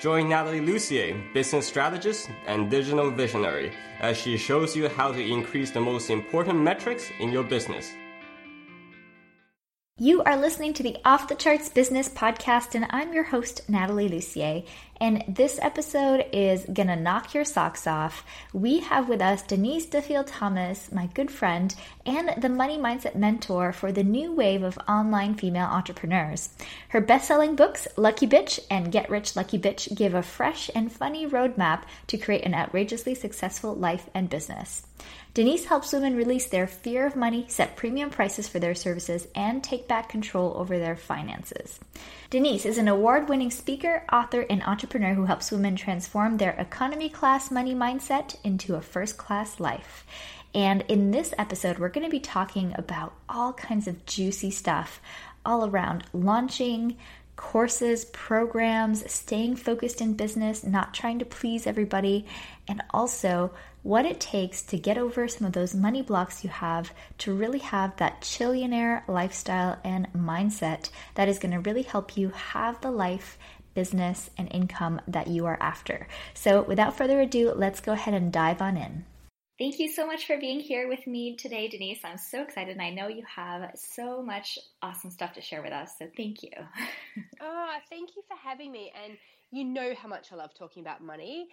Join Natalie Lussier, business strategist and digital visionary, as she shows you how to increase the most important metrics in your business. You are listening to the Off the Charts Business Podcast, and I'm your host, Natalie Lussier. And this episode is gonna knock your socks off. We have with us Denise Duffield Thomas, my good friend, and the money mindset mentor for the new wave of online female entrepreneurs. Her best selling books, Lucky Bitch and Get Rich Lucky Bitch, give a fresh and funny roadmap to create an outrageously successful life and business. Denise helps women release their fear of money, set premium prices for their services, and take back control over their finances. Denise is an award winning speaker, author, and entrepreneur who helps women transform their economy class money mindset into a first class life. And in this episode, we're going to be talking about all kinds of juicy stuff all around launching, courses, programs, staying focused in business, not trying to please everybody, and also what it takes to get over some of those money blocks you have to really have that chillionaire lifestyle and mindset that is going to really help you have the life business and income that you are after. So, without further ado, let's go ahead and dive on in. Thank you so much for being here with me today, Denise. I'm so excited, and I know you have so much awesome stuff to share with us. So, thank you. oh, thank you for having me. And you know how much I love talking about money.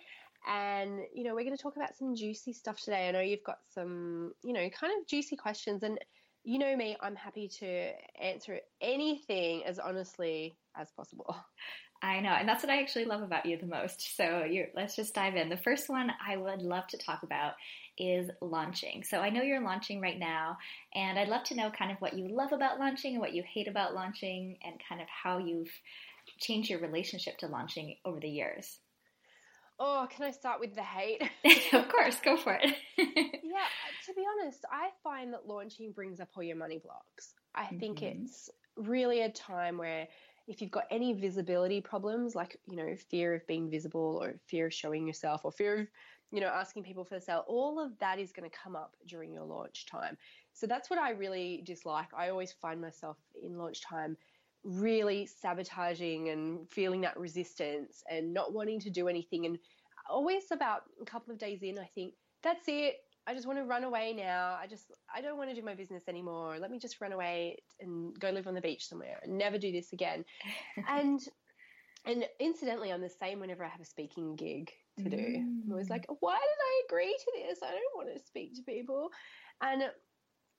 And, you know, we're going to talk about some juicy stuff today. I know you've got some, you know, kind of juicy questions. And you know me, I'm happy to answer anything as honestly as possible. I know, and that's what I actually love about you the most. So let's just dive in. The first one I would love to talk about is launching. So I know you're launching right now, and I'd love to know kind of what you love about launching and what you hate about launching, and kind of how you've changed your relationship to launching over the years. Oh, can I start with the hate? of course, go for it. yeah, to be honest, I find that launching brings up all your money blocks. I think mm-hmm. it's really a time where if you've got any visibility problems, like, you know, fear of being visible or fear of showing yourself or fear of, you know, asking people for the sale, all of that is going to come up during your launch time. So that's what I really dislike. I always find myself in launch time really sabotaging and feeling that resistance and not wanting to do anything. And always about a couple of days in, I think, that's it. I just want to run away now. I just I don't want to do my business anymore. Let me just run away and go live on the beach somewhere and never do this again. and and incidentally, I'm the same whenever I have a speaking gig to do. Mm. I'm always like, mm. why did I agree to this? I don't want to speak to people. And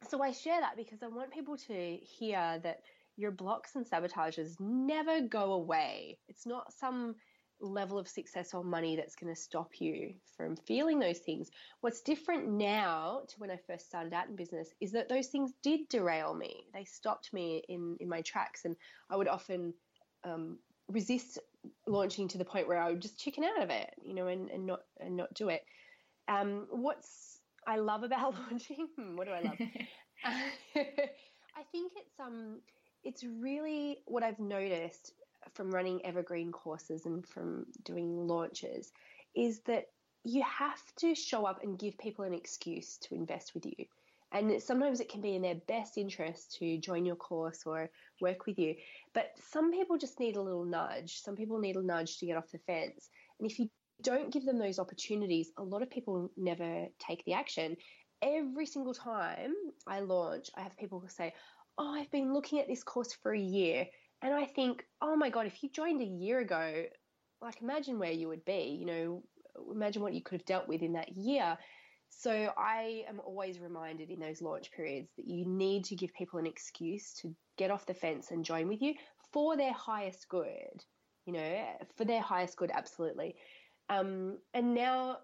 so I share that because I want people to hear that your blocks and sabotages never go away. It's not some level of success or money that's going to stop you from feeling those things. What's different now to when I first started out in business is that those things did derail me. They stopped me in, in my tracks, and I would often um, resist launching to the point where I would just chicken out of it, you know, and, and not and not do it. Um, what's I love about launching? Hmm, what do I love? I think it's um it's really what I've noticed from running evergreen courses and from doing launches is that you have to show up and give people an excuse to invest with you. And sometimes it can be in their best interest to join your course or work with you. But some people just need a little nudge. Some people need a nudge to get off the fence. And if you don't give them those opportunities, a lot of people never take the action. Every single time I launch, I have people who say, Oh, I've been looking at this course for a year and I think, oh my God, if you joined a year ago, like imagine where you would be, you know, imagine what you could have dealt with in that year. So I am always reminded in those launch periods that you need to give people an excuse to get off the fence and join with you for their highest good, you know, for their highest good, absolutely. Um, and now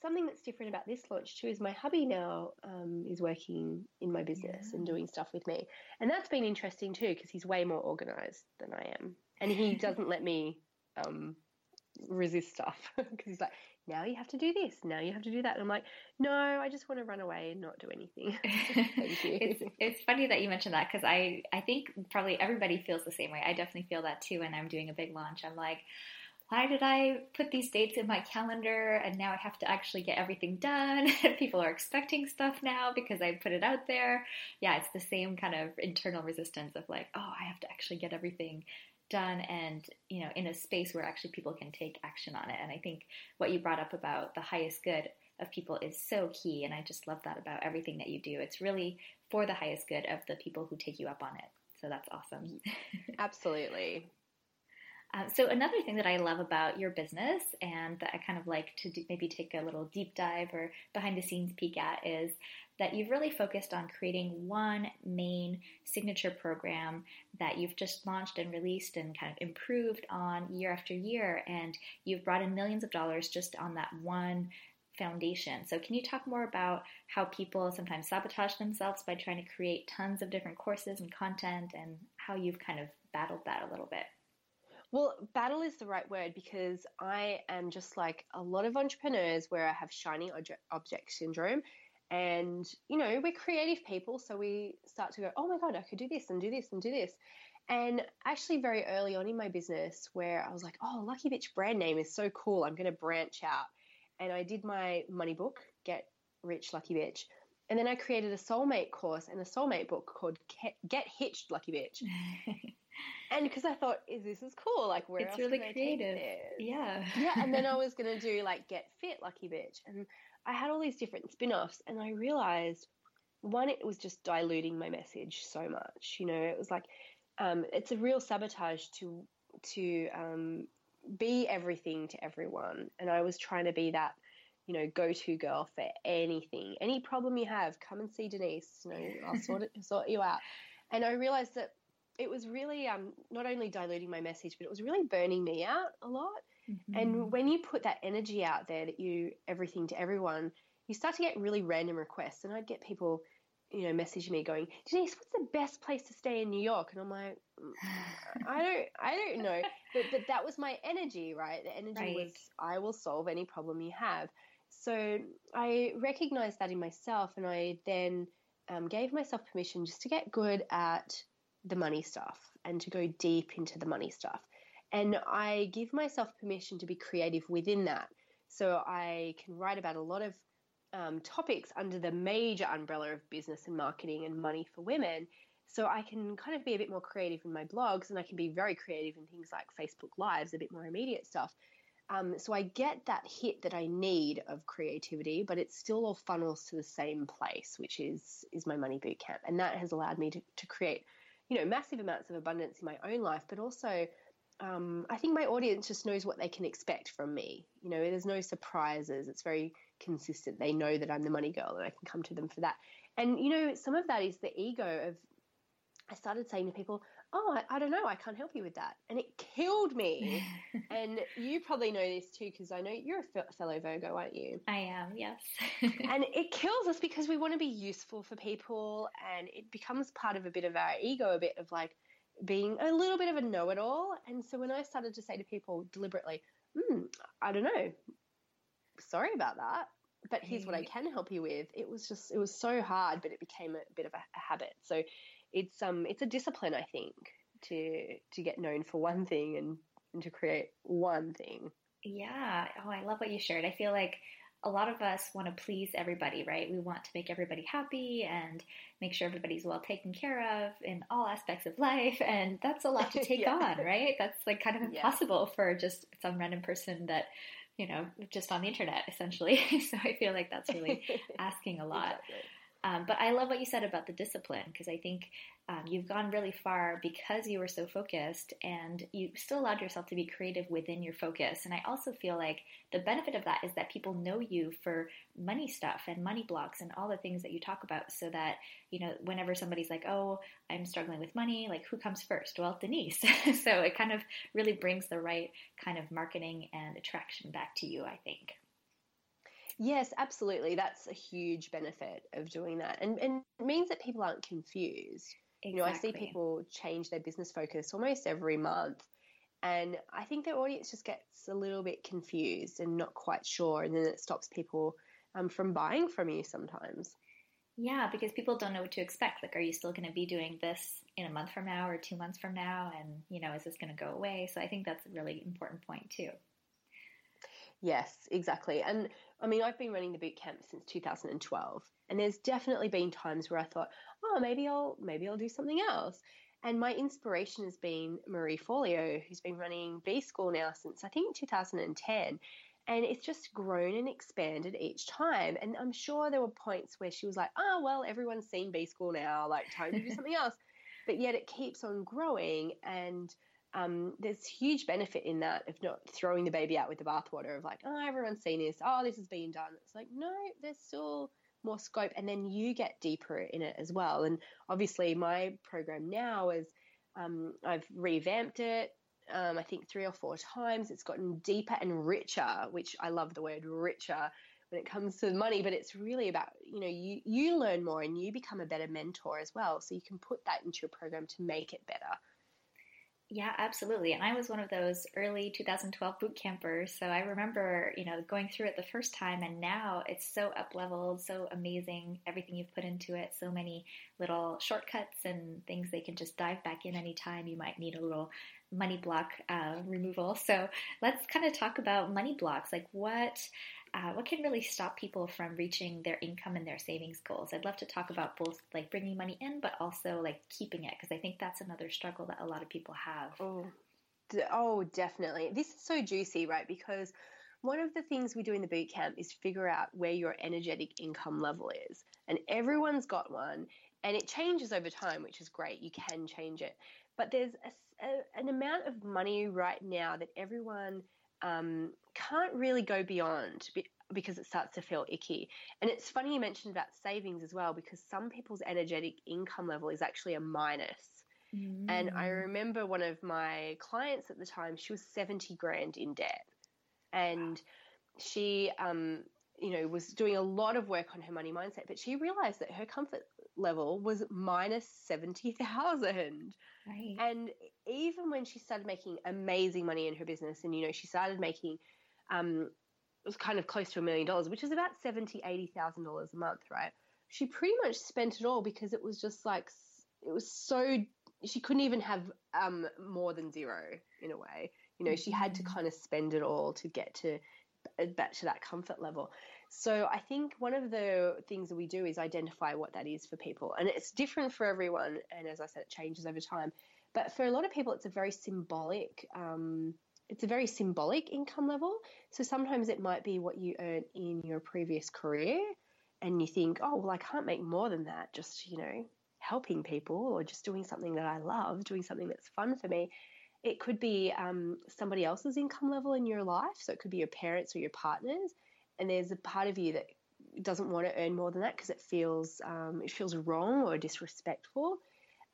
something that's different about this launch too is my hubby now um, is working in my business yeah. and doing stuff with me, and that's been interesting too because he's way more organized than I am, and he doesn't let me um, resist stuff because he's like, now you have to do this, now you have to do that. And I'm like, no, I just want to run away and not do anything. It's, it's funny that you mentioned that because I, I think probably everybody feels the same way. I definitely feel that too when I'm doing a big launch. I'm like, why did I put these dates in my calendar? And now I have to actually get everything done? People are expecting stuff now because I put it out there. Yeah, it's the same kind of internal resistance of like, oh, I have to actually get everything done and you know in a space where actually people can take action on it. And i think what you brought up about the highest good of people is so key. And i just love that about everything that you do. It's really for the highest good of the people who take you up on it. So that's awesome. Absolutely uh, so another thing that I love about your business and that I kind of like to do, maybe take a little deep dive or behind the scenes peek at is that you've really focused on creating one main signature program that you've just launched and released and kind of improved on year after year and you've brought in millions of dollars just on that one foundation. So, can you talk more about how people sometimes sabotage themselves by trying to create tons of different courses and content and how you've kind of battled that a little bit? Well, battle is the right word because I am just like a lot of entrepreneurs where I have shiny object, syndrome. And, you know, we're creative people. So we start to go, oh my God, I could do this and do this and do this. And actually, very early on in my business, where I was like, oh, Lucky Bitch brand name is so cool. I'm going to branch out. And I did my money book, Get Rich Lucky Bitch. And then I created a soulmate course and a soulmate book called Get Hitched Lucky Bitch. and because I thought, is this is cool? Like, where it's else really can creative. I take this? Yeah, yeah. And then I was gonna do like Get Fit, Lucky Bitch, and I had all these different spin-offs, and I realized one, it was just diluting my message so much. You know, it was like um, it's a real sabotage to to um, be everything to everyone, and I was trying to be that you know, go-to girl for anything. Any problem you have, come and see Denise. You know, I'll sort it, sort you out. And I realized that it was really um, not only diluting my message, but it was really burning me out a lot. Mm-hmm. And when you put that energy out there that you everything to everyone, you start to get really random requests. And I'd get people, you know, message me going, Denise, what's the best place to stay in New York? And I'm like, mm, I don't, I don't know. But, but that was my energy, right? The energy right. was, I will solve any problem you have. So I recognized that in myself, and I then um, gave myself permission just to get good at the money stuff and to go deep into the money stuff. And I give myself permission to be creative within that. So I can write about a lot of um, topics under the major umbrella of business and marketing and money for women. So I can kind of be a bit more creative in my blogs and I can be very creative in things like Facebook Lives, a bit more immediate stuff. Um, so I get that hit that I need of creativity, but it still all funnels to the same place, which is is my money boot camp, and that has allowed me to, to create, you know, massive amounts of abundance in my own life, but also. Um, I think my audience just knows what they can expect from me. You know, there's no surprises. It's very consistent. They know that I'm the money girl and I can come to them for that. And, you know, some of that is the ego of, I started saying to people, oh, I, I, don't know, I can't help you with that. And it killed me. and you probably know this too, because I know you're a fellow Virgo, aren't you? I am, yes. and it kills us because we want to be useful for people, and it becomes part of a bit of our ego, a bit of like being a little bit of a know it all. And so when I started to say to people deliberately, hmm, I don't know, sorry about that. But here's what I can help you with. It was just, it was so hard, but it became a bit of a, a habit. So it's um it's a discipline I think to to get known for one thing and, and to create one thing. Yeah. Oh, I love what you shared. I feel like a lot of us want to please everybody, right? We want to make everybody happy and make sure everybody's well taken care of in all aspects of life. And that's a lot to take yeah. on, right? That's like kind of impossible yeah. for just some random person that, you know, just on the internet, essentially. so I feel like that's really asking a lot. Exactly. Um, but I love what you said about the discipline because I think um, you've gone really far because you were so focused and you still allowed yourself to be creative within your focus. And I also feel like the benefit of that is that people know you for money stuff and money blocks and all the things that you talk about so that, you know, whenever somebody's like, oh, I'm struggling with money, like who comes first? Well, Denise. so it kind of really brings the right kind of marketing and attraction back to you, I think. Yes, absolutely. That's a huge benefit of doing that. And, and it means that people aren't confused. Exactly. You know, I see people change their business focus almost every month. And I think their audience just gets a little bit confused and not quite sure, and then it stops people um, from buying from you sometimes. Yeah, because people don't know what to expect. Like, are you still going to be doing this in a month from now or two months from now? And, you know, is this going to go away? So I think that's a really important point, too. Yes, exactly. And I mean, I've been running the boot camp since 2012, and there's definitely been times where I thought, oh, maybe I'll maybe I'll do something else. And my inspiration has been Marie Forleo, who's been running B School now since I think 2010. And it's just grown and expanded each time. And I'm sure there were points where she was like, oh, well, everyone's seen B School now, like, time to do something else. But yet it keeps on growing. And um, there's huge benefit in that of not throwing the baby out with the bathwater of like, oh, everyone's seen this. Oh, this has been done. It's like, no, there's still more scope. And then you get deeper in it as well. And obviously, my program now is um, I've revamped it um, I think three or four times. It's gotten deeper and richer, which I love the word richer when it comes to money, but it's really about, you know, you, you learn more and you become a better mentor as well. So you can put that into your program to make it better. Yeah, absolutely. And I was one of those early 2012 boot campers. So I remember, you know, going through it the first time and now it's so up leveled, so amazing, everything you've put into it, so many little shortcuts and things they can just dive back in anytime you might need a little money block uh, removal. So let's kind of talk about money blocks. Like what uh, what can really stop people from reaching their income and their savings goals? I'd love to talk about both like bringing money in, but also like keeping it because I think that's another struggle that a lot of people have. Oh, oh, definitely. This is so juicy, right? Because one of the things we do in the boot camp is figure out where your energetic income level is, and everyone's got one. And it changes over time, which is great. You can change it. But there's a a, an amount of money right now that everyone um, can't really go beyond because it starts to feel icky. And it's funny you mentioned about savings as well, because some people's energetic income level is actually a minus. Mm. And I mm. remember one of my clients at the time, she was 70 grand in debt. And she, um, you know, was doing a lot of work on her money mindset, but she realized that her comfort level was minus 70,000. Right. And even when she started making amazing money in her business and, you know, she started making, um, it was kind of close to a million dollars, which is about seventy, eighty thousand dollars a month, right? She pretty much spent it all because it was just like it was so she couldn't even have um, more than zero in a way. You know, she had to mm-hmm. kind of spend it all to get to back to that comfort level. So I think one of the things that we do is identify what that is for people. And it's different for everyone. And as I said, it changes over time. But for a lot of people, it's a very symbolic, um, it's a very symbolic income level. So sometimes it might be what you earn in your previous career. And you think, oh, well, I can't make more than that just, you know, helping people or just doing something that I love, doing something that's fun for me. It could be um, somebody else's income level in your life. So it could be your parents or your partners and there's a part of you that doesn't want to earn more than that because it feels um, it feels wrong or disrespectful.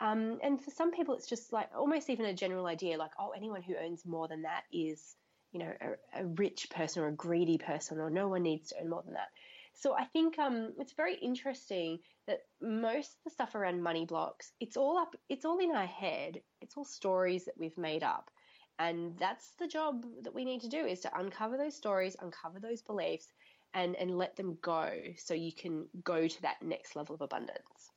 Um, and for some people, it's just like almost even a general idea, like oh, anyone who earns more than that is you know a, a rich person or a greedy person, or no one needs to earn more than that. So I think um, it's very interesting that most of the stuff around money blocks, it's all up, it's all in our head. It's all stories that we've made up. And that's the job that we need to do is to uncover those stories, uncover those beliefs and, and let them go so you can go to that next level of abundance.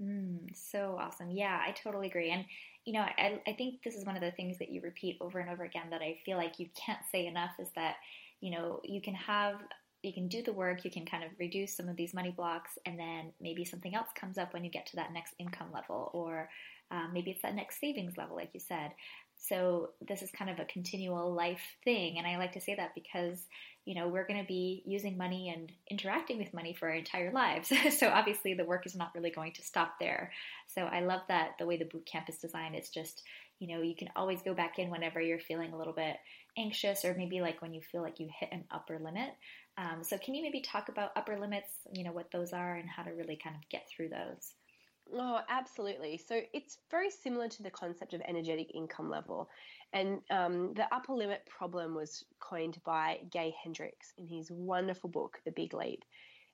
Mm, so awesome. Yeah, I totally agree. And, you know, I, I think this is one of the things that you repeat over and over again that I feel like you can't say enough is that, you know, you can have you can do the work, you can kind of reduce some of these money blocks, and then maybe something else comes up when you get to that next income level, or um, maybe it's that next savings level, like you said. So this is kind of a continual life thing. And I like to say that because, you know, we're going to be using money and interacting with money for our entire lives. so obviously the work is not really going to stop there. So I love that the way the boot camp is designed. It's just, you know, you can always go back in whenever you're feeling a little bit anxious or maybe like when you feel like you hit an upper limit. Um, so can you maybe talk about upper limits, you know, what those are and how to really kind of get through those? Oh, absolutely. So it's very similar to the concept of energetic income level. And um, the upper limit problem was coined by Gay Hendricks in his wonderful book, The Big Leap.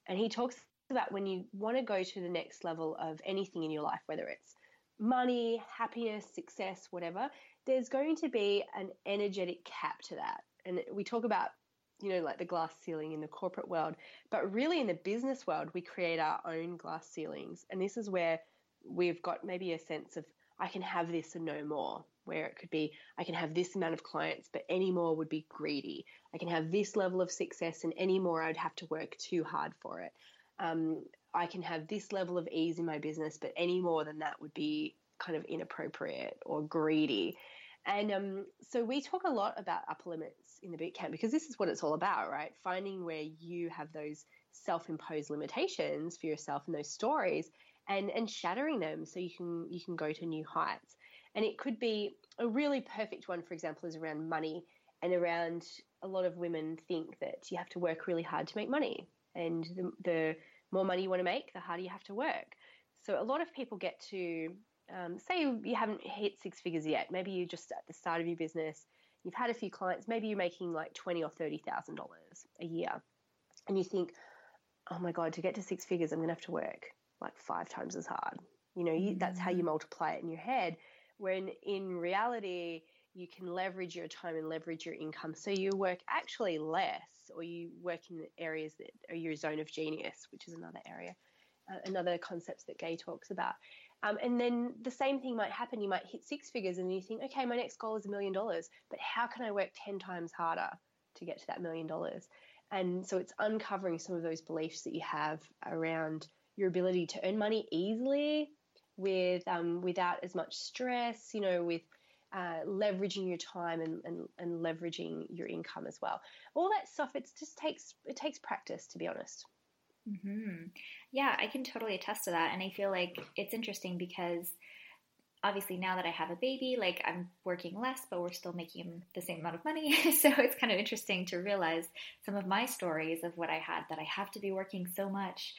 And he talks about when you want to go to the next level of anything in your life, whether it's money, happiness, success, whatever, there's going to be an energetic cap to that. And we talk about, you know, like the glass ceiling in the corporate world, but really in the business world, we create our own glass ceilings. And this is where we've got maybe a sense of, I can have this and no more, where it could be, I can have this amount of clients, but any more would be greedy. I can have this level of success, and any more I'd have to work too hard for it. Um, I can have this level of ease in my business, but any more than that would be kind of inappropriate or greedy. And um, so we talk a lot about upper limits in the boot camp because this is what it's all about, right? Finding where you have those self-imposed limitations for yourself and those stories and and shattering them so you can you can go to new heights. And it could be a really perfect one, for example, is around money and around a lot of women think that you have to work really hard to make money. And the, the more money you want to make, the harder you have to work. So a lot of people get to um, say you haven't hit six figures yet. Maybe you're just at the start of your business. You've had a few clients. Maybe you're making like twenty or thirty thousand dollars a year, and you think, "Oh my god, to get to six figures, I'm going to have to work like five times as hard." You know, you, that's how you mm. multiply it in your head. When in reality, you can leverage your time and leverage your income. So you work actually less, or you work in areas that are your zone of genius, which is another area, uh, another concepts that Gay talks about. Um, and then the same thing might happen. You might hit six figures and you think, okay, my next goal is a million dollars, but how can I work 10 times harder to get to that million dollars? And so it's uncovering some of those beliefs that you have around your ability to earn money easily with um, without as much stress, you know, with uh, leveraging your time and, and, and leveraging your income as well. All that stuff, it just takes it takes practice, to be honest. Mm-hmm. Yeah, I can totally attest to that, and I feel like it's interesting because obviously now that I have a baby, like I'm working less, but we're still making the same amount of money. so it's kind of interesting to realize some of my stories of what I had that I have to be working so much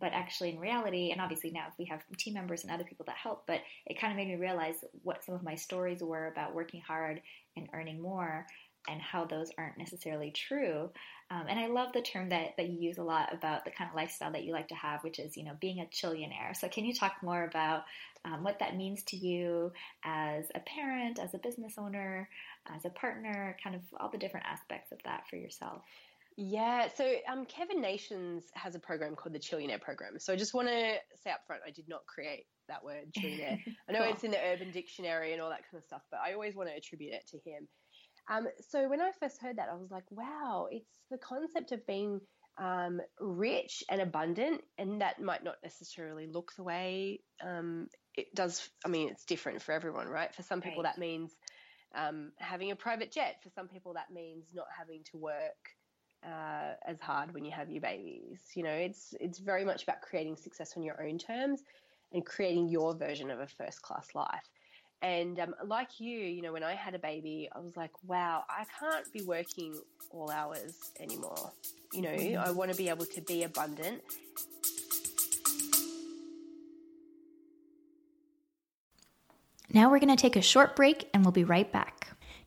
but actually in reality and obviously now we have team members and other people that help but it kind of made me realize what some of my stories were about working hard and earning more and how those aren't necessarily true um, and i love the term that, that you use a lot about the kind of lifestyle that you like to have which is you know being a chillionaire so can you talk more about um, what that means to you as a parent as a business owner as a partner kind of all the different aspects of that for yourself yeah, so um, Kevin Nations has a program called the Chillionaire Program. So I just want to say up front, I did not create that word, chillionaire. I know cool. it's in the Urban Dictionary and all that kind of stuff, but I always want to attribute it to him. Um, so when I first heard that, I was like, wow, it's the concept of being um, rich and abundant, and that might not necessarily look the way um, it does. I mean, it's different for everyone, right? For some people, right. that means um, having a private jet. For some people, that means not having to work uh, as hard when you have your babies. You know, it's it's very much about creating success on your own terms and creating your version of a first class life. And um, like you, you know, when I had a baby, I was like, wow, I can't be working all hours anymore. You know, mm-hmm. I want to be able to be abundant. Now we're going to take a short break and we'll be right back.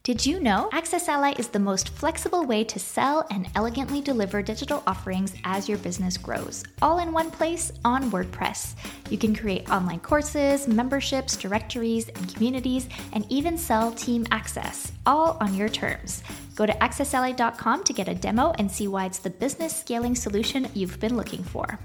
Did you know AccessAlly is the most flexible way to sell and elegantly deliver digital offerings as your business grows, all in one place on WordPress? You can create online courses, memberships, directories, and communities, and even sell team access, all on your terms. Go to accessally.com to get a demo and see why it's the business scaling solution you've been looking for.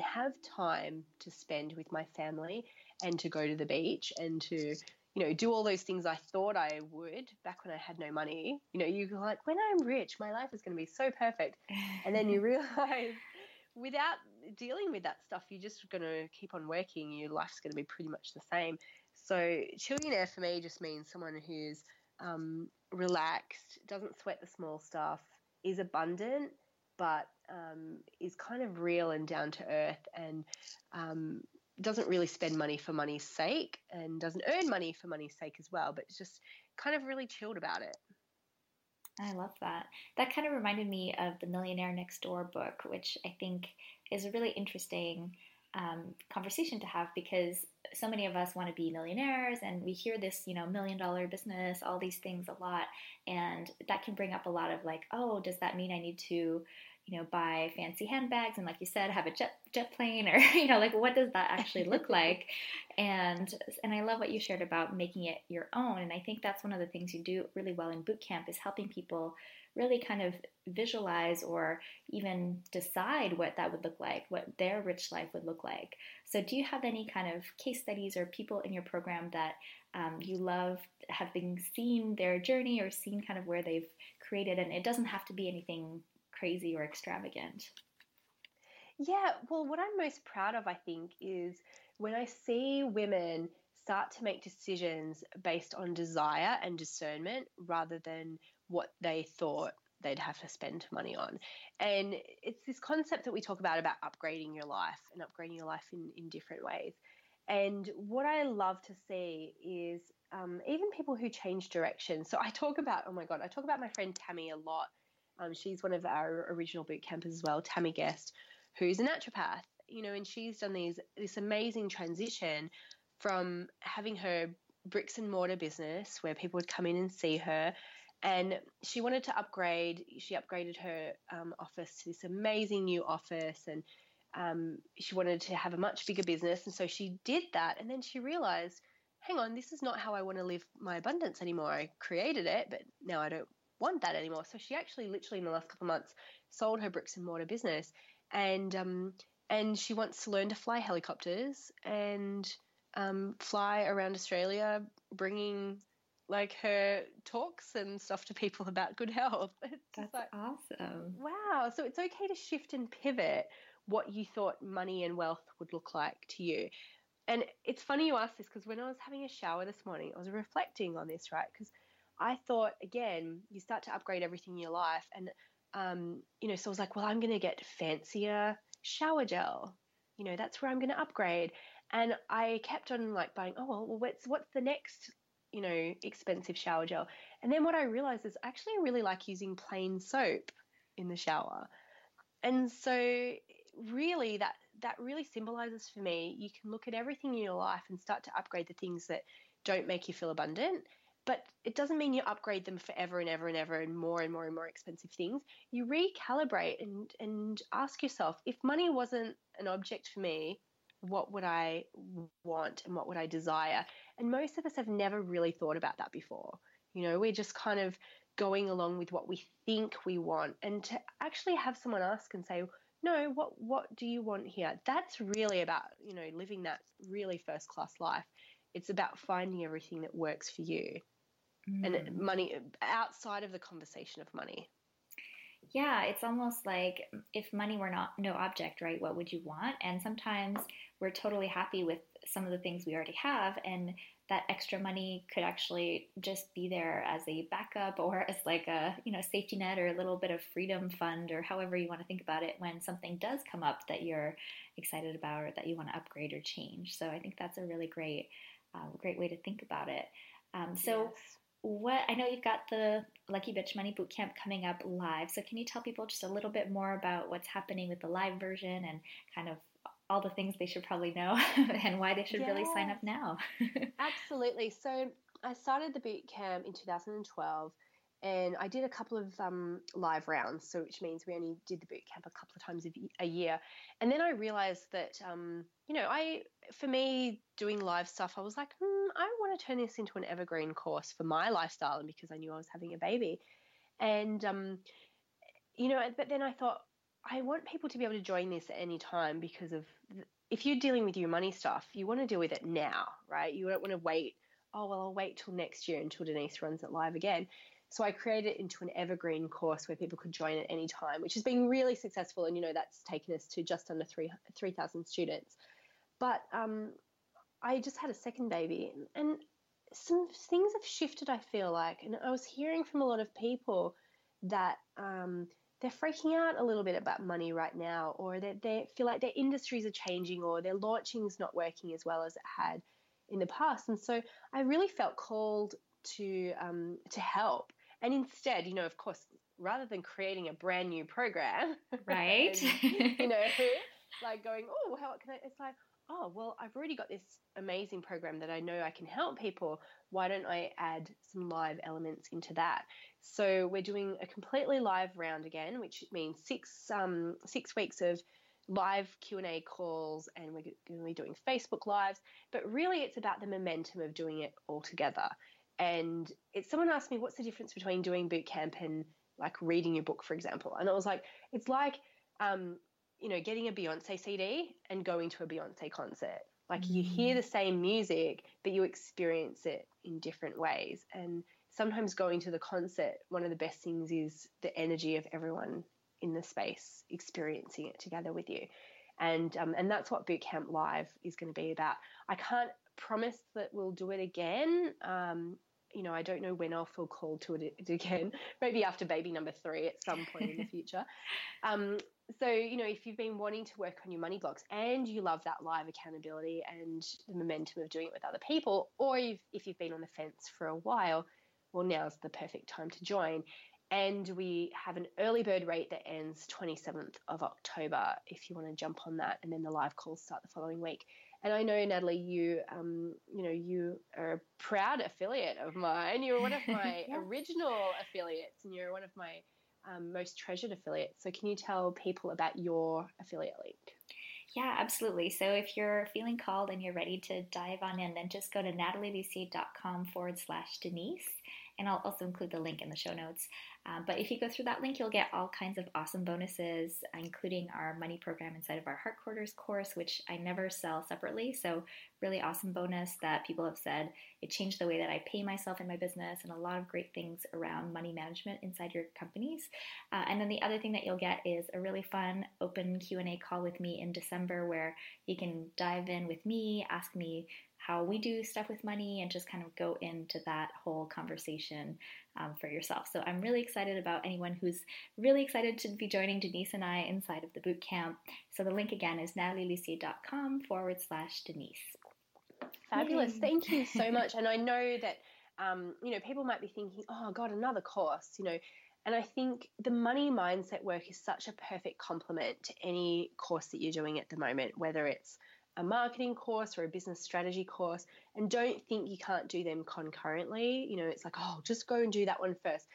Have time to spend with my family and to go to the beach and to you know do all those things I thought I would back when I had no money. You know, you're like, when I'm rich, my life is going to be so perfect, and then you realize without dealing with that stuff, you're just going to keep on working. Your life's going to be pretty much the same. So, chillionaire for me just means someone who's um, relaxed, doesn't sweat the small stuff, is abundant, but um, is kind of real and down to earth and um, doesn't really spend money for money's sake and doesn't earn money for money's sake as well, but it's just kind of really chilled about it. I love that. That kind of reminded me of the Millionaire Next Door book, which I think is a really interesting um, conversation to have because so many of us want to be millionaires and we hear this, you know, million dollar business, all these things a lot. And that can bring up a lot of like, oh, does that mean I need to you know, buy fancy handbags and, like you said, have a jet jet plane, or you know, like what does that actually look like? And and I love what you shared about making it your own. And I think that's one of the things you do really well in boot camp is helping people really kind of visualize or even decide what that would look like, what their rich life would look like. So, do you have any kind of case studies or people in your program that um, you love, have been seen their journey or seen kind of where they've created? And it doesn't have to be anything crazy or extravagant. Yeah, well, what I'm most proud of, I think, is when I see women start to make decisions based on desire and discernment rather than what they thought they'd have to spend money on. And it's this concept that we talk about about upgrading your life and upgrading your life in, in different ways. And what I love to see is um, even people who change direction. So I talk about, oh my God, I talk about my friend Tammy a lot. Um, she's one of our original boot campers as well, Tammy Guest, who's a naturopath, you know, and she's done these this amazing transition from having her bricks and mortar business where people would come in and see her and she wanted to upgrade. She upgraded her um, office to this amazing new office, and um, she wanted to have a much bigger business. And so she did that, and then she realized, hang on, this is not how I want to live my abundance anymore. I created it, but now I don't want that anymore. So she actually, literally, in the last couple of months, sold her bricks and mortar business, and um, and she wants to learn to fly helicopters and um, fly around Australia, bringing like her talks and stuff to people about good health. It's That's like, awesome. Wow. So it's okay to shift and pivot what you thought money and wealth would look like to you. And it's funny you ask this because when I was having a shower this morning, I was reflecting on this, right? Because I thought, again, you start to upgrade everything in your life. And, um, you know, so I was like, well, I'm going to get fancier shower gel. You know, that's where I'm going to upgrade. And I kept on like buying, oh, well, what's, what's the next you know, expensive shower gel. And then what I realized is actually I really like using plain soap in the shower. And so really that that really symbolizes for me you can look at everything in your life and start to upgrade the things that don't make you feel abundant but it doesn't mean you upgrade them forever and ever and ever and more and more and more expensive things you recalibrate and and ask yourself if money wasn't an object for me what would i want and what would i desire and most of us have never really thought about that before. You know, we're just kind of going along with what we think we want. And to actually have someone ask and say, no, what what do you want here? That's really about, you know, living that really first class life. It's about finding everything that works for you. Mm. And money outside of the conversation of money. Yeah, it's almost like if money were not no object, right? What would you want? And sometimes we're totally happy with some of the things we already have and that extra money could actually just be there as a backup or as like a you know safety net or a little bit of freedom fund or however you want to think about it when something does come up that you're excited about or that you want to upgrade or change so i think that's a really great um, great way to think about it um, so yes. What i know you've got the lucky bitch money bootcamp coming up live so can you tell people just a little bit more about what's happening with the live version and kind of all the things they should probably know and why they should yes. really sign up now. Absolutely. So I started the boot camp in 2012 and I did a couple of um, live rounds, so which means we only did the boot camp a couple of times a year. And then I realized that, um, you know, I for me doing live stuff, I was like, hmm, I want to turn this into an evergreen course for my lifestyle, and because I knew I was having a baby, and um, you know, but then I thought, I want people to be able to join this at any time because of if you're dealing with your money stuff, you want to deal with it now, right? You don't want to wait. Oh well, I'll wait till next year until Denise runs it live again. So I created it into an evergreen course where people could join at any time, which has been really successful. And you know that's taken us to just under three three thousand students. But um, I just had a second baby, and some things have shifted. I feel like, and I was hearing from a lot of people that um, they're freaking out a little bit about money right now, or they, they feel like their industries are changing, or their launching is not working as well as it had in the past. And so I really felt called to um, to help. And instead, you know, of course, rather than creating a brand new program, right? and, you know, like going, oh, how can I? It's like, oh, well, I've already got this amazing program that I know I can help people. Why don't I add some live elements into that? So we're doing a completely live round again, which means six um, six weeks of live Q&A calls and we're going to be doing Facebook lives, but really it's about the momentum of doing it all together. And it's someone asked me what's the difference between doing boot camp and like reading your book, for example. And I was like, it's like um, you know, getting a Beyonce CD and going to a Beyonce concert. Like mm. you hear mm. the same music, but you experience it in different ways. And sometimes going to the concert, one of the best things is the energy of everyone in the space experiencing it together with you. And um, and that's what Bootcamp Live is going to be about. I can't promise that we'll do it again. Um, you know, I don't know when I'll feel called to it again. Maybe after baby number three at some point in the future. Um, so you know if you've been wanting to work on your money blocks and you love that live accountability and the momentum of doing it with other people or if, if you've been on the fence for a while well now's the perfect time to join and we have an early bird rate that ends 27th of october if you want to jump on that and then the live calls start the following week and I know Natalie, you um, you know you are a proud affiliate of mine. You're one of my yes. original affiliates, and you're one of my um, most treasured affiliates. So, can you tell people about your affiliate link? Yeah, absolutely. So, if you're feeling called and you're ready to dive on in, then just go to natalielussier.com forward slash Denise and I'll also include the link in the show notes. Uh, but if you go through that link, you'll get all kinds of awesome bonuses, including our money program inside of our Heart Quarters course, which I never sell separately. So, really awesome bonus that people have said it changed the way that I pay myself in my business, and a lot of great things around money management inside your companies. Uh, and then the other thing that you'll get is a really fun open Q and A call with me in December, where you can dive in with me, ask me how we do stuff with money and just kind of go into that whole conversation um, for yourself. So I'm really excited about anyone who's really excited to be joining Denise and I inside of the boot camp. So the link again is natalielussier.com forward slash Denise. Fabulous. Yay. Thank you so much. and I know that, um, you know, people might be thinking, oh, God, another course, you know. And I think the money mindset work is such a perfect complement to any course that you're doing at the moment, whether it's a marketing course or a business strategy course and don't think you can't do them concurrently. You know, it's like, oh, just go and do that one first.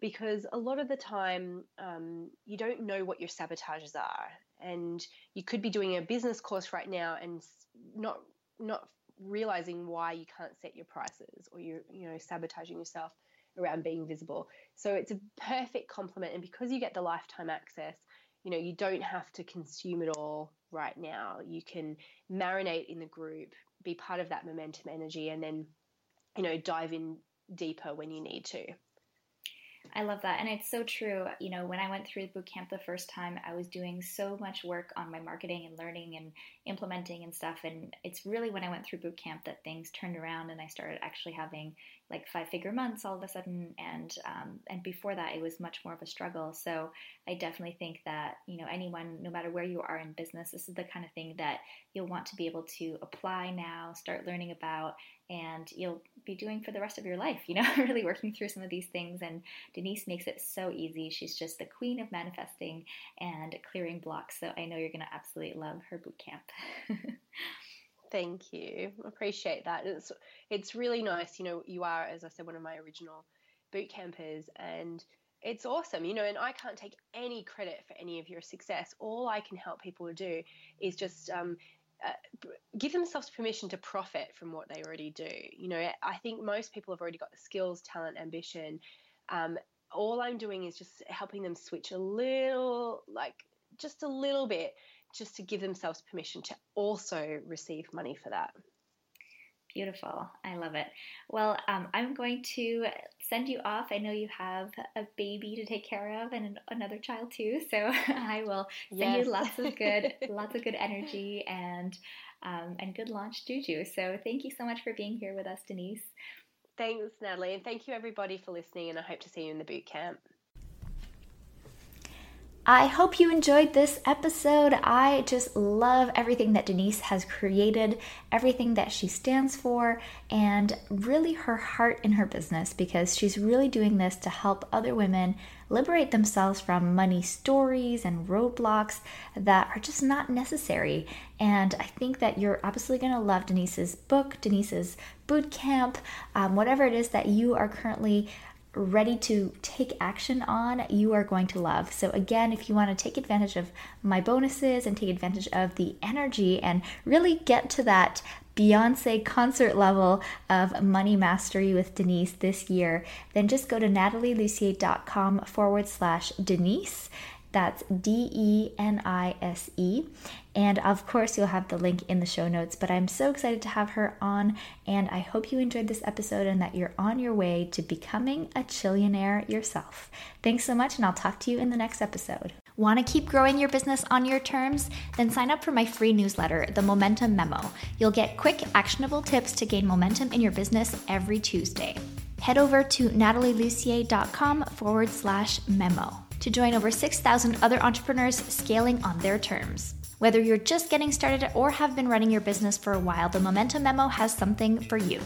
Because a lot of the time, um, you don't know what your sabotages are. And you could be doing a business course right now and not not realizing why you can't set your prices or you're you know sabotaging yourself around being visible. So it's a perfect complement and because you get the lifetime access, you know, you don't have to consume it all right now. You can marinate in the group, be part of that momentum energy, and then, you know, dive in deeper when you need to. I love that. And it's so true. You know, when I went through boot camp the first time, I was doing so much work on my marketing and learning and implementing and stuff. And it's really when I went through boot camp that things turned around and I started actually having like five figure months all of a sudden. And, um, and before that, it was much more of a struggle. So I definitely think that, you know, anyone, no matter where you are in business, this is the kind of thing that you'll want to be able to apply now, start learning about, and you'll be doing for the rest of your life, you know, really working through some of these things. And Denise makes it so easy. She's just the queen of manifesting and clearing blocks. So I know you're going to absolutely love her boot camp. Thank you. Appreciate that. It's it's really nice. You know, you are, as I said, one of my original boot campers, and it's awesome. You know, and I can't take any credit for any of your success. All I can help people do is just um, uh, give themselves permission to profit from what they already do. You know, I think most people have already got the skills, talent, ambition. Um, all I'm doing is just helping them switch a little, like just a little bit, just to give themselves permission to also receive money for that. Beautiful. I love it. Well, um, I'm going to send you off. I know you have a baby to take care of and another child too. So I will send yes. you lots of good, lots of good energy and um, and good launch juju. So thank you so much for being here with us, Denise. Thanks, Natalie, and thank you everybody for listening. And I hope to see you in the boot camp. I hope you enjoyed this episode. I just love everything that Denise has created, everything that she stands for, and really her heart in her business because she's really doing this to help other women liberate themselves from money stories and roadblocks that are just not necessary. And I think that you're absolutely going to love Denise's book, Denise's boot camp, um, whatever it is that you are currently ready to take action on, you are going to love. So, again, if you want to take advantage of my bonuses and take advantage of the energy and really get to that Beyonce concert level of money mastery with Denise this year, then just go to natalielussier.com forward slash Denise. That's D E N I S E. And of course, you'll have the link in the show notes. But I'm so excited to have her on, and I hope you enjoyed this episode and that you're on your way to becoming a chillionaire yourself. Thanks so much, and I'll talk to you in the next episode. Want to keep growing your business on your terms? Then sign up for my free newsletter, The Momentum Memo. You'll get quick, actionable tips to gain momentum in your business every Tuesday. Head over to natalielussier.com forward slash memo to join over 6,000 other entrepreneurs scaling on their terms. Whether you're just getting started or have been running your business for a while, the Momentum Memo has something for you.